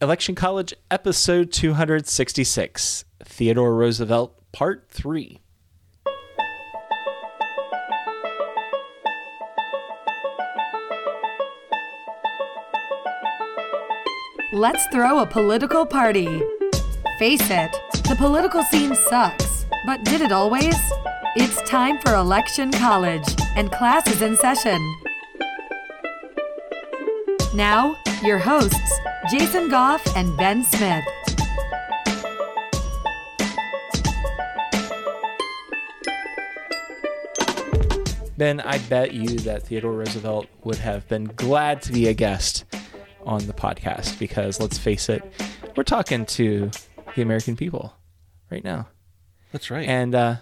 Election College, episode 266 Theodore Roosevelt, part 3. Let's throw a political party. Face it, the political scene sucks. But did it always? It's time for Election College, and class is in session. Now, your hosts, Jason Goff and Ben Smith. Ben, I bet you that Theodore Roosevelt would have been glad to be a guest on the podcast because let's face it, we're talking to the American people right now. That's right. And uh,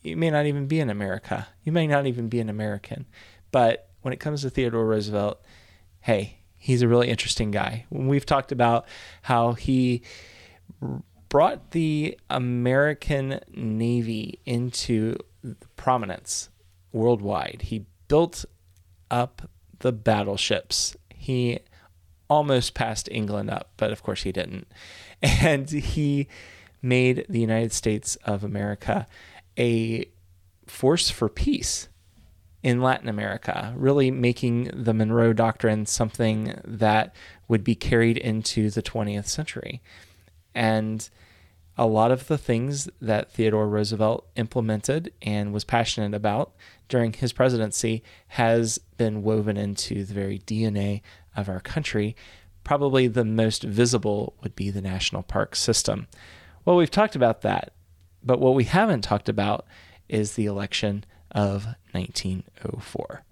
you may not even be in America. You may not even be an American. But when it comes to Theodore Roosevelt, hey, he's a really interesting guy. We've talked about how he brought the American Navy into prominence worldwide. He built up the battleships. He almost passed England up, but of course he didn't. And he made the United States of America a force for peace in Latin America, really making the Monroe Doctrine something that would be carried into the 20th century. And a lot of the things that Theodore Roosevelt implemented and was passionate about during his presidency has been woven into the very DNA of our country. Probably the most visible would be the national park system. Well, we've talked about that, but what we haven't talked about is the election of 1904.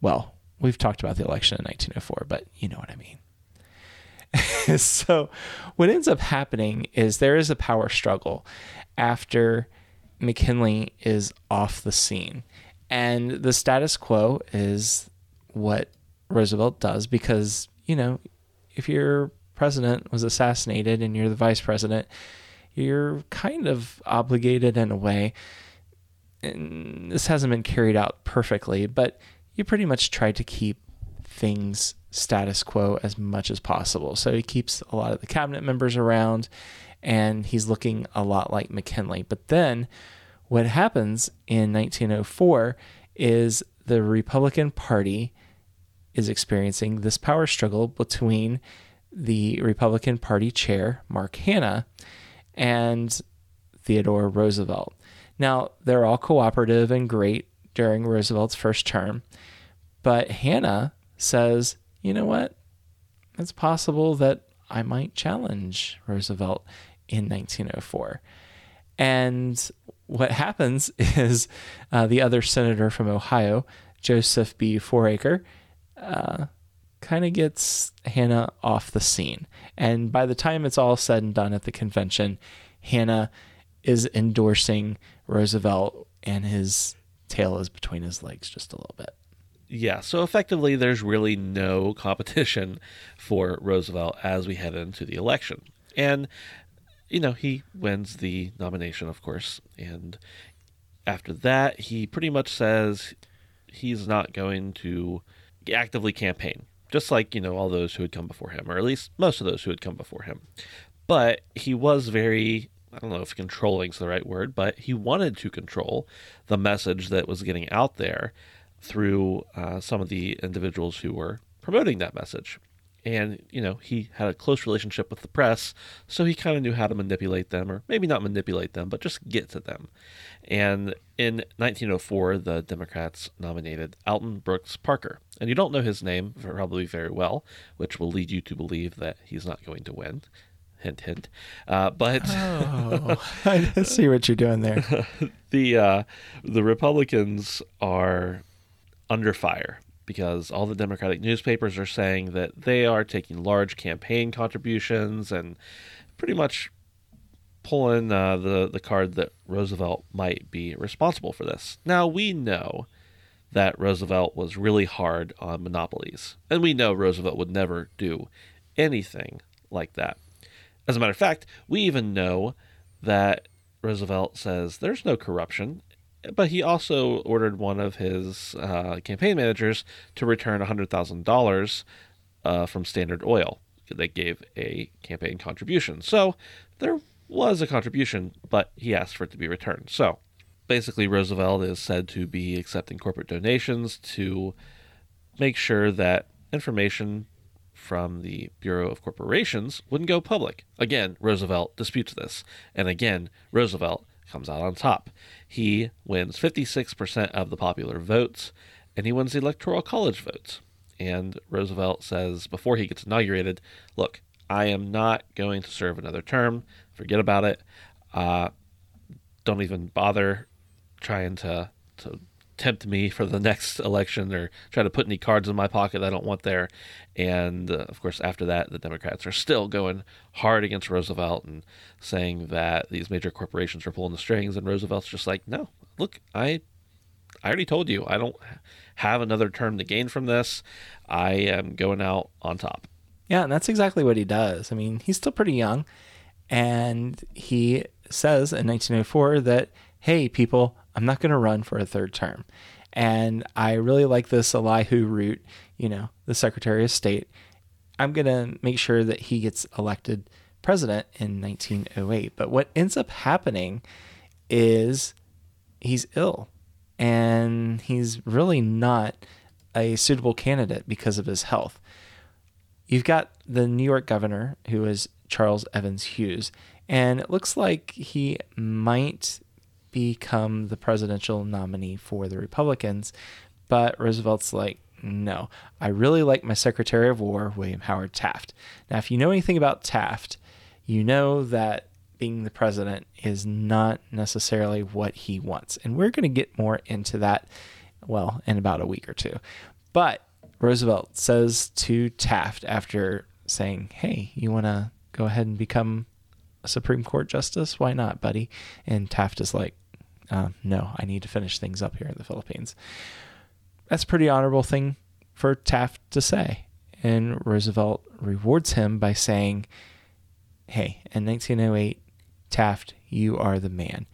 Well, we've talked about the election in 1904, but you know what I mean. so, what ends up happening is there is a power struggle after McKinley is off the scene. And the status quo is what Roosevelt does because, you know, if your president was assassinated and you're the vice president, you're kind of obligated in a way. And this hasn't been carried out perfectly, but you pretty much try to keep things status quo as much as possible. So he keeps a lot of the cabinet members around and he's looking a lot like McKinley. But then what happens in 1904 is the Republican Party is experiencing this power struggle between the Republican Party chair, Mark Hanna, and Theodore Roosevelt. Now, they're all cooperative and great during Roosevelt's first term, but Hanna says, you know what? It's possible that I might challenge Roosevelt in 1904. And what happens is uh, the other senator from Ohio, Joseph B. Foraker, uh, kind of gets Hanna off the scene. And by the time it's all said and done at the convention, Hanna is endorsing Roosevelt and his tail is between his legs just a little bit. Yeah, so effectively, there's really no competition for Roosevelt as we head into the election. And, you know, he wins the nomination, of course. And after that, he pretty much says he's not going to actively campaign, just like, you know, all those who had come before him, or at least most of those who had come before him. But he was very I don't know if controlling is the right word, but he wanted to control the message that was getting out there through uh, some of the individuals who were promoting that message. And, you know, he had a close relationship with the press, so he kind of knew how to manipulate them, or maybe not manipulate them, but just get to them. And in 1904, the Democrats nominated Alton Brooks Parker. And you don't know his name probably very well, which will lead you to believe that he's not going to win hint hint uh, but oh, i see what you're doing there the uh, the republicans are under fire because all the Democratic newspapers are saying that they are taking large campaign contributions and pretty much pulling uh, the the card that Roosevelt might be responsible for this. Now we know that Roosevelt was really hard on monopolies, and we know Roosevelt would never do anything like that. As a matter of fact, we even know that Roosevelt says there's no corruption, but he also ordered one of his uh, campaign managers to return $100,000 uh, from Standard Oil. They gave a campaign contribution. So there was a contribution, but he asked for it to be returned. So basically, Roosevelt is said to be accepting corporate donations to make sure that information from the Bureau of Corporations wouldn't go public. Again, Roosevelt disputes this. And again, Roosevelt comes out on top. He wins 56% of the popular votes, and he wins the Electoral College votes. And Roosevelt says before he gets inaugurated, look, I am not going to serve another term. Forget about it. Uh, don't even bother trying to, to tempt me for the next election or try to put any cards in my pocket I don't want there. And uh, of course, after that, the Democrats are still going hard against Roosevelt and saying that these major corporations are pulling the strings. And Roosevelt's just like, no, look, I, I already told you, I don't have another term to gain from this. I am going out on top. Yeah, and that's exactly what he does. I mean, he's still pretty young, and he says in 1904 that, hey, people, I'm not going to run for a third term. And I really like this Elihu Root, you know, the Secretary of State. I'm going to make sure that he gets elected president in 1908. But what ends up happening is he's ill and he's really not a suitable candidate because of his health. You've got the New York governor, who is Charles Evans Hughes, and it looks like he might become the presidential nominee for the Republicans. But Roosevelt's like, no, I really like my Secretary of War, William Howard Taft. Now, if you know anything about Taft, you know that being the president is not necessarily what he wants. And we're going to get more into that, well, in about a week or two. But Roosevelt says to Taft after saying, hey, you want to go ahead and become a Supreme Court justice? Why not, buddy? And Taft is like, uh, no, I need to finish things up here in the Philippines. That's a pretty honorable thing for Taft to say. And Roosevelt rewards him by saying, hey, in 1908, Taft, you are the man.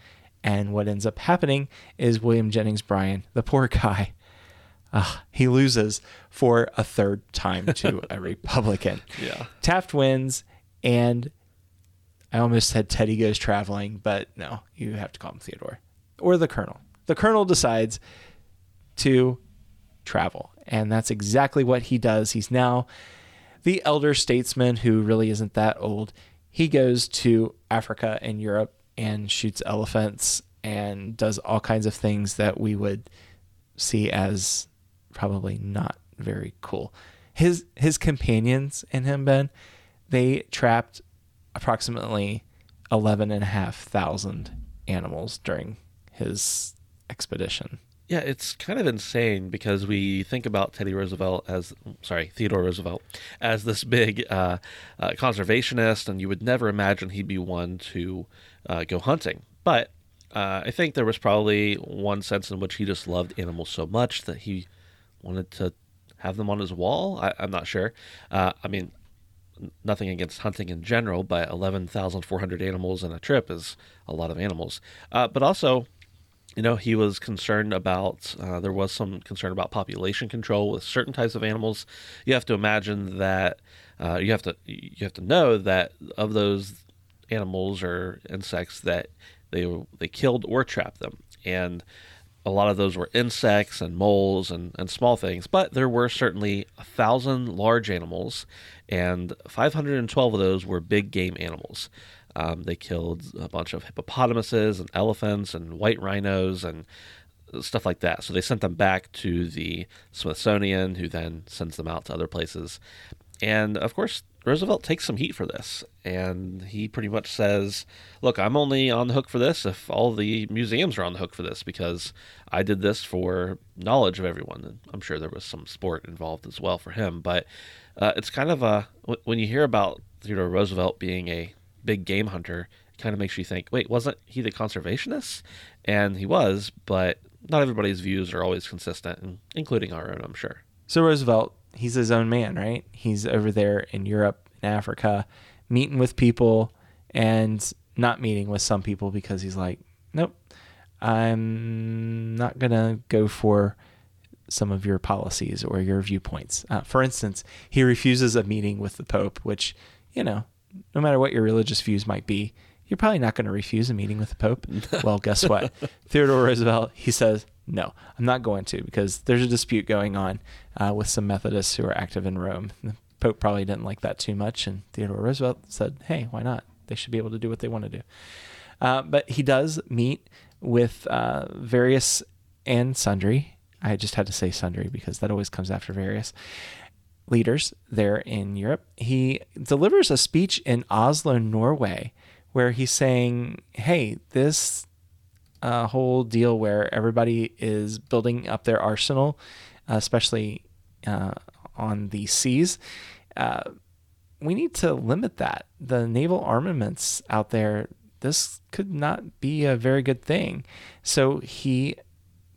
And what ends up happening is William Jennings Bryan, the poor guy, uh, he loses for a third time to a Republican. Yeah. Taft wins, and I almost said Teddy goes traveling, but no, you have to call him Theodore or the Colonel. The Colonel decides to travel, and that's exactly what he does. He's now the elder statesman who really isn't that old. He goes to Africa and Europe and shoots elephants and does all kinds of things that we would see as probably not very cool. His his companions and him, Ben, they trapped approximately eleven and a half thousand animals during his expedition. Yeah, it's kind of insane because we think about Teddy Roosevelt as, sorry, Theodore Roosevelt as this big uh, uh, conservationist, and you would never imagine he'd be one to uh, go hunting. But uh, I think there was probably one sense in which he just loved animals so much that he wanted to have them on his wall. I, am not sure. Uh, I mean, nothing against hunting in general, but 11,400 animals in a trip is a lot of animals. Uh, but also, you know, he was concerned about, uh, there was some concern about population control with certain types of animals. You have to imagine that, uh, you have to, you have to know that of those animals or insects that they, they killed or trapped them. And a lot of those were insects and moles and, and small things, but there were certainly a thousand large animals, and 512 of those were big game animals. Um, they killed a bunch of hippopotamuses and elephants and white rhinos and stuff like that. So they sent them back to the Smithsonian, who then sends them out to other places. And of course, Roosevelt takes some heat for this, and he pretty much says, "Look, I'm only on the hook for this if all the museums are on the hook for this because I did this for knowledge of everyone." And I'm sure there was some sport involved as well for him, but uh, it's kind of a when you hear about Theodore Roosevelt being a big game hunter, kind of makes you think, "Wait, wasn't he the conservationist?" And he was, but not everybody's views are always consistent, including our own, I'm sure. So Roosevelt he's his own man, right? He's over there in Europe and Africa, meeting with people and not meeting with some people because he's like, nope, I'm not gonna go for some of your policies or your viewpoints. Uh, for instance, he refuses a meeting with the Pope, which, you know, no matter what your religious views might be, you're probably not going to refuse a meeting with the Pope. well, guess what? Theodore Roosevelt, he says, no, I'm not going to because there's a dispute going on uh, with some Methodists who are active in Rome. The Pope probably didn't like that too much, and Theodore Roosevelt said, "Hey, why not? They should be able to do what they want to do." Uh, but he does meet with uh, various and sundry. I just had to say sundry because that always comes after various leaders there in Europe. He delivers a speech in Oslo, Norway, where he's saying, "Hey, this a whole deal where everybody is building up their arsenal, uh, especially uh, on the seas. Uh, we need to limit that. The naval armaments out there, this could not be a very good thing. So he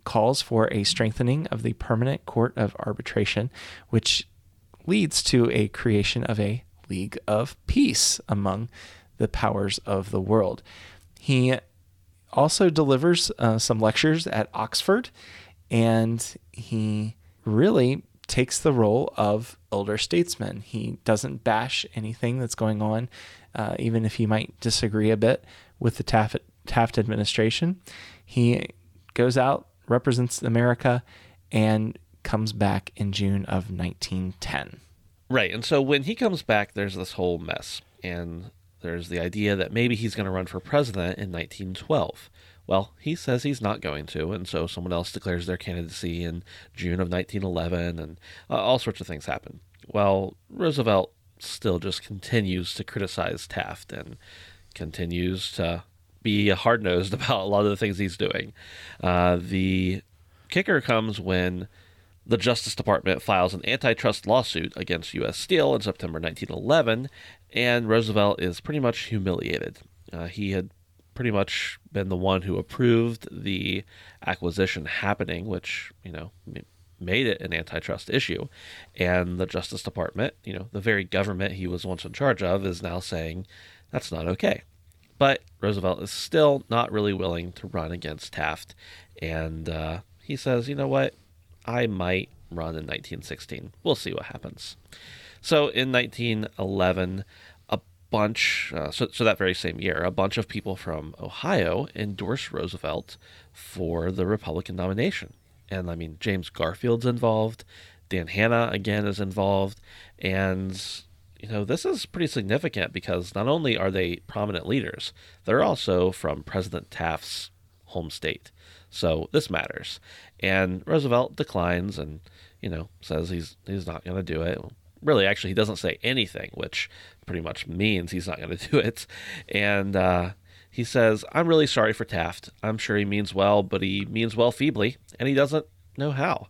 calls for a strengthening of the Permanent Court of Arbitration, which leads to a creation of a League of Peace among the powers of the world. He also delivers uh, some lectures at Oxford, and he really takes the role of elder statesman. He doesn't bash anything that's going on, uh, even if he might disagree a bit with the Taft, Taft administration. He goes out, represents America, and comes back in June of 1910. Right. And so when he comes back, there's this whole mess. And there's the idea that maybe he's going to run for president in 1912. Well, he says he's not going to, and so someone else declares their candidacy in June of 1911, and uh, all sorts of things happen. Well, Roosevelt still just continues to criticize Taft and continues to be hard nosed about a lot of the things he's doing. Uh, the kicker comes when the Justice Department files an antitrust lawsuit against U.S. Steel in September 1911, and Roosevelt is pretty much humiliated. Uh, he had pretty much been the one who approved the acquisition happening, which, you know, made it an antitrust issue. And the Justice Department, you know, the very government he was once in charge of, is now saying that's not okay. But Roosevelt is still not really willing to run against Taft. And uh, he says, you know what? I might run in 1916. We'll see what happens. So in 1911, a bunch, uh, so, so that very same year, a bunch of people from Ohio endorsed Roosevelt for the Republican nomination. And I mean, James Garfield's involved, Dan Hanna again is involved. And, you know, this is pretty significant because not only are they prominent leaders, they're also from President Taft's home state. So this matters. And Roosevelt declines and, you know, says he's he's not going to do it. Really, actually, he doesn't say anything, which pretty much means he's not going to do it. And uh, he says, I'm really sorry for Taft. I'm sure he means well, but he means well feebly, and he doesn't know how.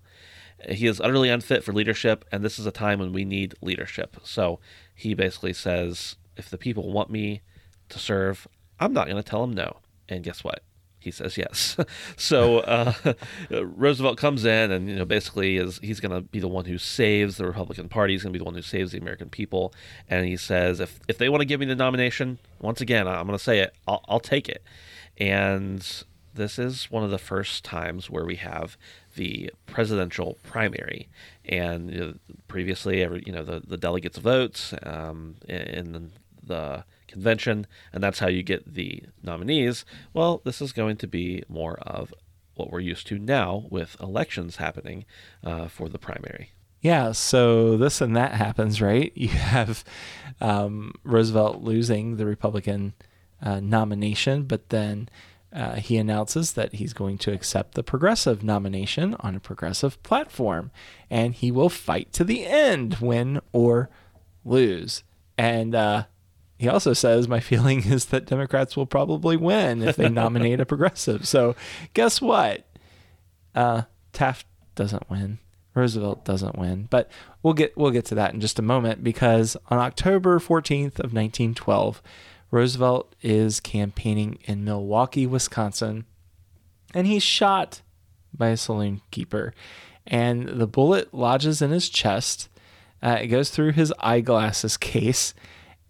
He is utterly unfit for leadership, and this is a time when we need leadership. So he basically says, if the people want me to serve, I'm not going to tell them no. And guess what? He says yes. so uh, Roosevelt comes in and you know basically is he's going to be the one who saves the Republican Party. He's going to be the one who saves the American people. And he says if if they want to give me the nomination, once again I'm going to say it, I'll, I'll take it. And this is one of the first times where we have the presidential primary. And you know, previously, every you know the the delegates votes um, in the convention, and that's how you get the nominees. Well, this is going to be more of what we're used to now with elections happening uh, for the primary. Yeah, so this and that happens, right? You have um, Roosevelt losing the Republican uh, nomination, but then uh, he announces that he's going to accept the progressive nomination on a progressive platform, and he will fight to the end, win or lose. And uh, he also says, My feeling is that Democrats will probably win if they nominate a progressive. So guess what? Uh, Taft doesn't win. Roosevelt doesn't win. But we'll get we'll get to that in just a moment because on October 14th of 1912, Roosevelt is campaigning in Milwaukee, Wisconsin, and he's shot by a saloon keeper. And the bullet lodges in his chest. Uh, it goes through his eyeglasses case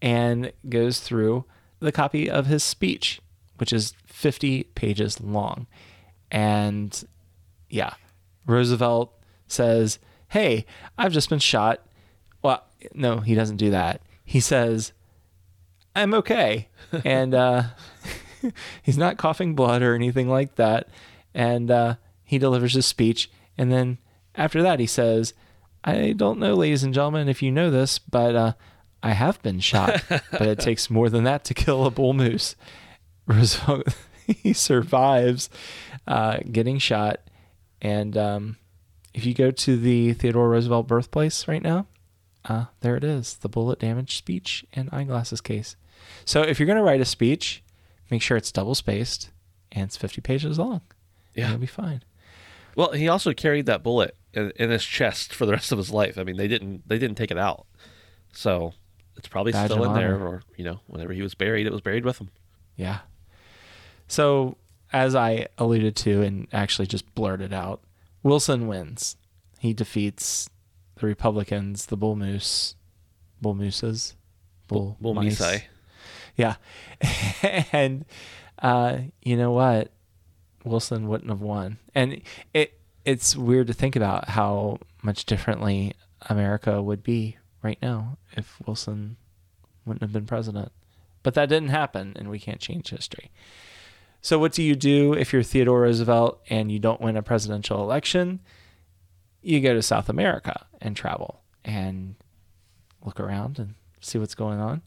and goes through the copy of his speech, which is 50 pages long. And yeah, Roosevelt says, Hey, I've just been shot. Well, no, he doesn't do that. He says, I'm okay. and uh, he's not coughing blood or anything like that. And uh, he delivers his speech. And then after that, he says, I don't know, ladies and gentlemen, if you know this, but uh, I have been shot, but it takes more than that to kill a bull moose. Roosevelt, he survives uh, getting shot. And um, if you go to the Theodore Roosevelt birthplace right now, uh, there it is the bullet damage speech and eyeglasses case. So if you're going to write a speech, make sure it's double spaced and it's 50 pages long. Yeah. You'll be fine. Well, he also carried that bullet in, in his chest for the rest of his life. I mean, they didn't they didn't take it out, so it's probably Badge still in there. Or you know, whenever he was buried, it was buried with him. Yeah. So, as I alluded to and actually just blurted out, Wilson wins. He defeats the Republicans, the Bull Moose, Bull Mooses, Bull, Bull mice. Misai. Yeah. and uh, you know what? Wilson wouldn't have won. And it it's weird to think about how much differently America would be right now if Wilson wouldn't have been president. But that didn't happen and we can't change history. So what do you do if you're Theodore Roosevelt and you don't win a presidential election? You go to South America and travel and look around and see what's going on.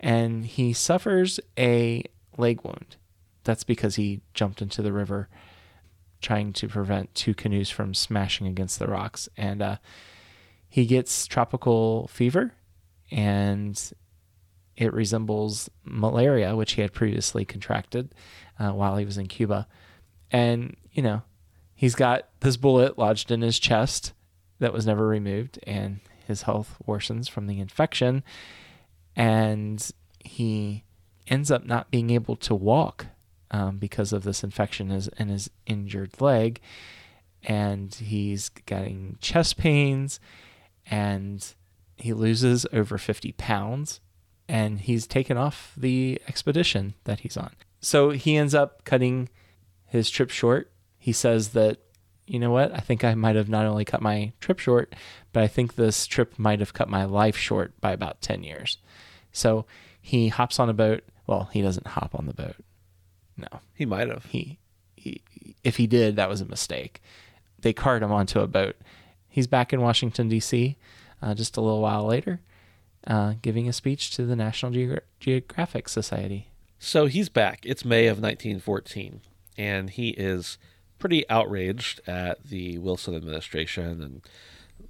And he suffers a leg wound. That's because he jumped into the river trying to prevent two canoes from smashing against the rocks. And uh, he gets tropical fever and it resembles malaria, which he had previously contracted uh, while he was in Cuba. And, you know, he's got this bullet lodged in his chest that was never removed, and his health worsens from the infection. And he ends up not being able to walk um, because of this infection in his, in his injured leg. And he's getting chest pains, and he loses over 50 pounds and he's taken off the expedition that he's on. So he ends up cutting his trip short. He says that, you know what, I think I might have not only cut my trip short, but I think this trip might have cut my life short by about 10 years. So he hops on a boat. Well, he doesn't hop on the boat. No, He might have. he, he if he did, that was a mistake. They cart him onto a boat. He's back in Washington D.C. Uh, just a little while later, uh, giving a speech to the National Geogra- Geographic Society. So he's back. It's May of 1914, and he is pretty outraged at the Wilson administration and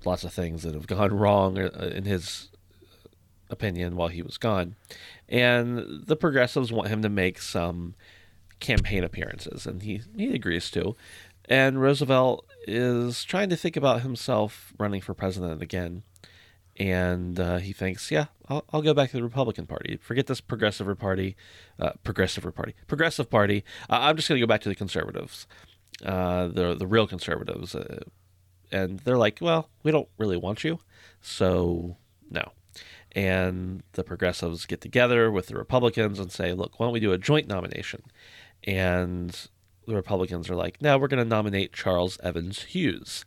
lots of things that have gone wrong uh, in his opinion while he was gone. And the progressives want him to make some campaign appearances, and he, he agrees to. And Roosevelt is trying to think about himself running for president again. And uh, he thinks, yeah, I'll, I'll go back to the Republican Party. Forget this progressive party, uh, progressive party, progressive party. Uh, I'm just going to go back to the conservatives, uh, the the real conservatives. Uh, and they're like, well, we don't really want you, so no. And the progressives get together with the Republicans and say, look, why don't we do a joint nomination? And the Republicans are like, no, we're going to nominate Charles Evans Hughes.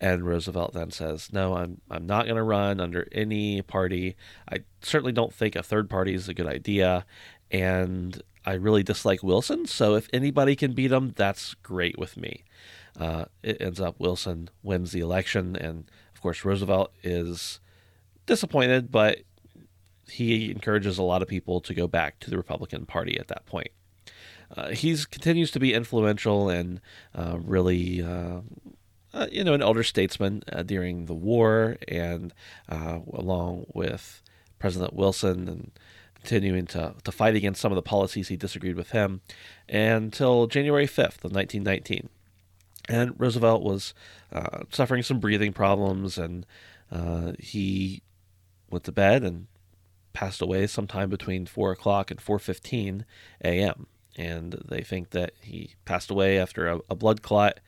And Roosevelt then says, "No, I'm I'm not going to run under any party. I certainly don't think a third party is a good idea, and I really dislike Wilson. So if anybody can beat him, that's great with me." Uh, it ends up Wilson wins the election, and of course Roosevelt is disappointed, but he encourages a lot of people to go back to the Republican Party at that point. Uh, he's continues to be influential and uh, really uh, uh, you know, an elder statesman uh, during the war, and along with President Wilson and continuing to, to fight against some of the policies he disagreed with him until January 5th of 1919. And Roosevelt was uh, suffering some breathing problems, and uh, he went to bed and passed away sometime between 4 o'clock and 4.15 a.m. And they think that he passed away after a, a blood clot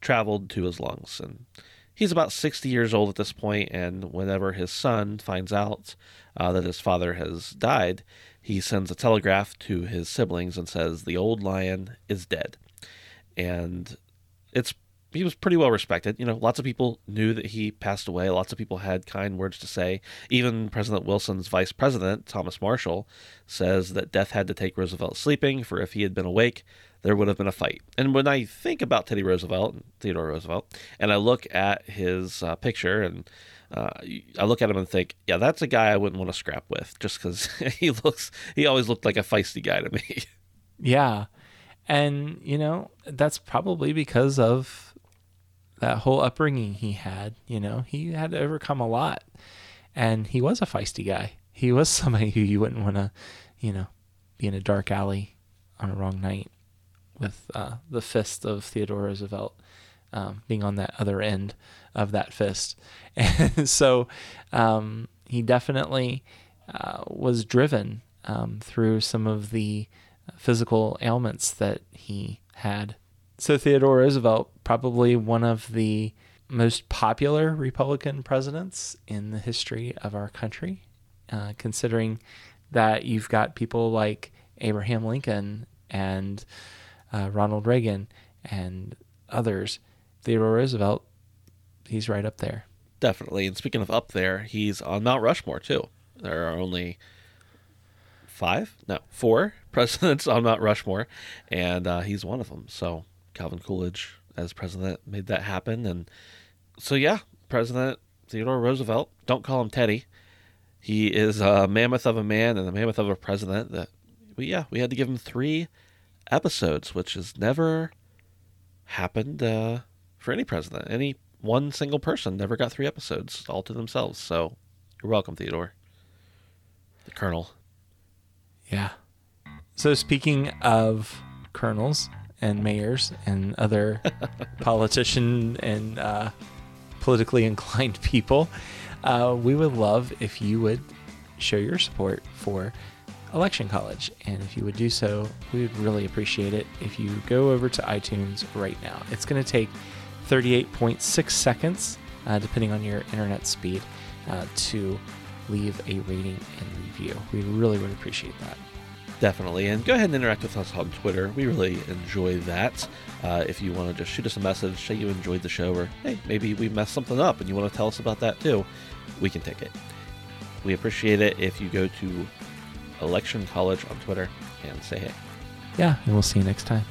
traveled to his lungs. And he's about 60 years old at this point, and whenever his son finds out uh, that his father has died, he sends a telegraph to his siblings and says, The old lion is dead. And it's he was pretty well respected. You know, lots of people knew that he passed away. Lots of people had kind words to say. Even President Wilson's vice president, Thomas Marshall, says that death had to take Roosevelt sleeping, for if he had been awake, there would have been a fight. And when I think about Teddy Roosevelt, Theodore Roosevelt, and I look at his uh, picture and uh, I look at him and think, yeah, that's a guy I wouldn't want to scrap with, just because he looks, he always looked like a feisty guy to me. Yeah, and you know that's probably because of that whole upbringing he had. You know, he had to overcome a lot, and he was a feisty guy. He was somebody who you wouldn't want to, you know, be in a dark alley on a wrong night with uh, the fist of Theodore Roosevelt um, being on that other end of that fist. And so um, he definitely uh, was driven um, through some of the physical ailments that he had. So Theodore Roosevelt, probably one of the most popular Republican presidents in the history of our country, uh, considering that you've got people like Abraham Lincoln and uh, Ronald Reagan and others. Theodore Roosevelt, he's right up there. Definitely. And speaking of up there, he's on Mount Rushmore too. There are only five, no, four presidents on Mount Rushmore, and uh, he's one of them. So Calvin Coolidge, as president, made that happen. And so, yeah, President Theodore Roosevelt, don't call him Teddy. He is a mammoth of a man and a mammoth of a president. That, we, yeah, we had to give him three episodes, which has never happened uh, for any president. Any one single person never got three episodes all to themselves. So you're welcome, Theodore. The Colonel. Yeah. So speaking of colonels and mayors and other politician and uh, politically inclined people, uh, we would love if you would show your support for Election College. And if you would do so, we would really appreciate it if you go over to iTunes right now. It's going to take 38.6 seconds, uh, depending on your internet speed, uh, to leave a rating and review. We really would appreciate that. Definitely. And go ahead and interact with us on Twitter. We really enjoy that. Uh, if you want to just shoot us a message, say you enjoyed the show, or hey, maybe we messed something up and you want to tell us about that too, we can take it. We appreciate it if you go to Election College on Twitter and say hey. Yeah, and we'll see you next time.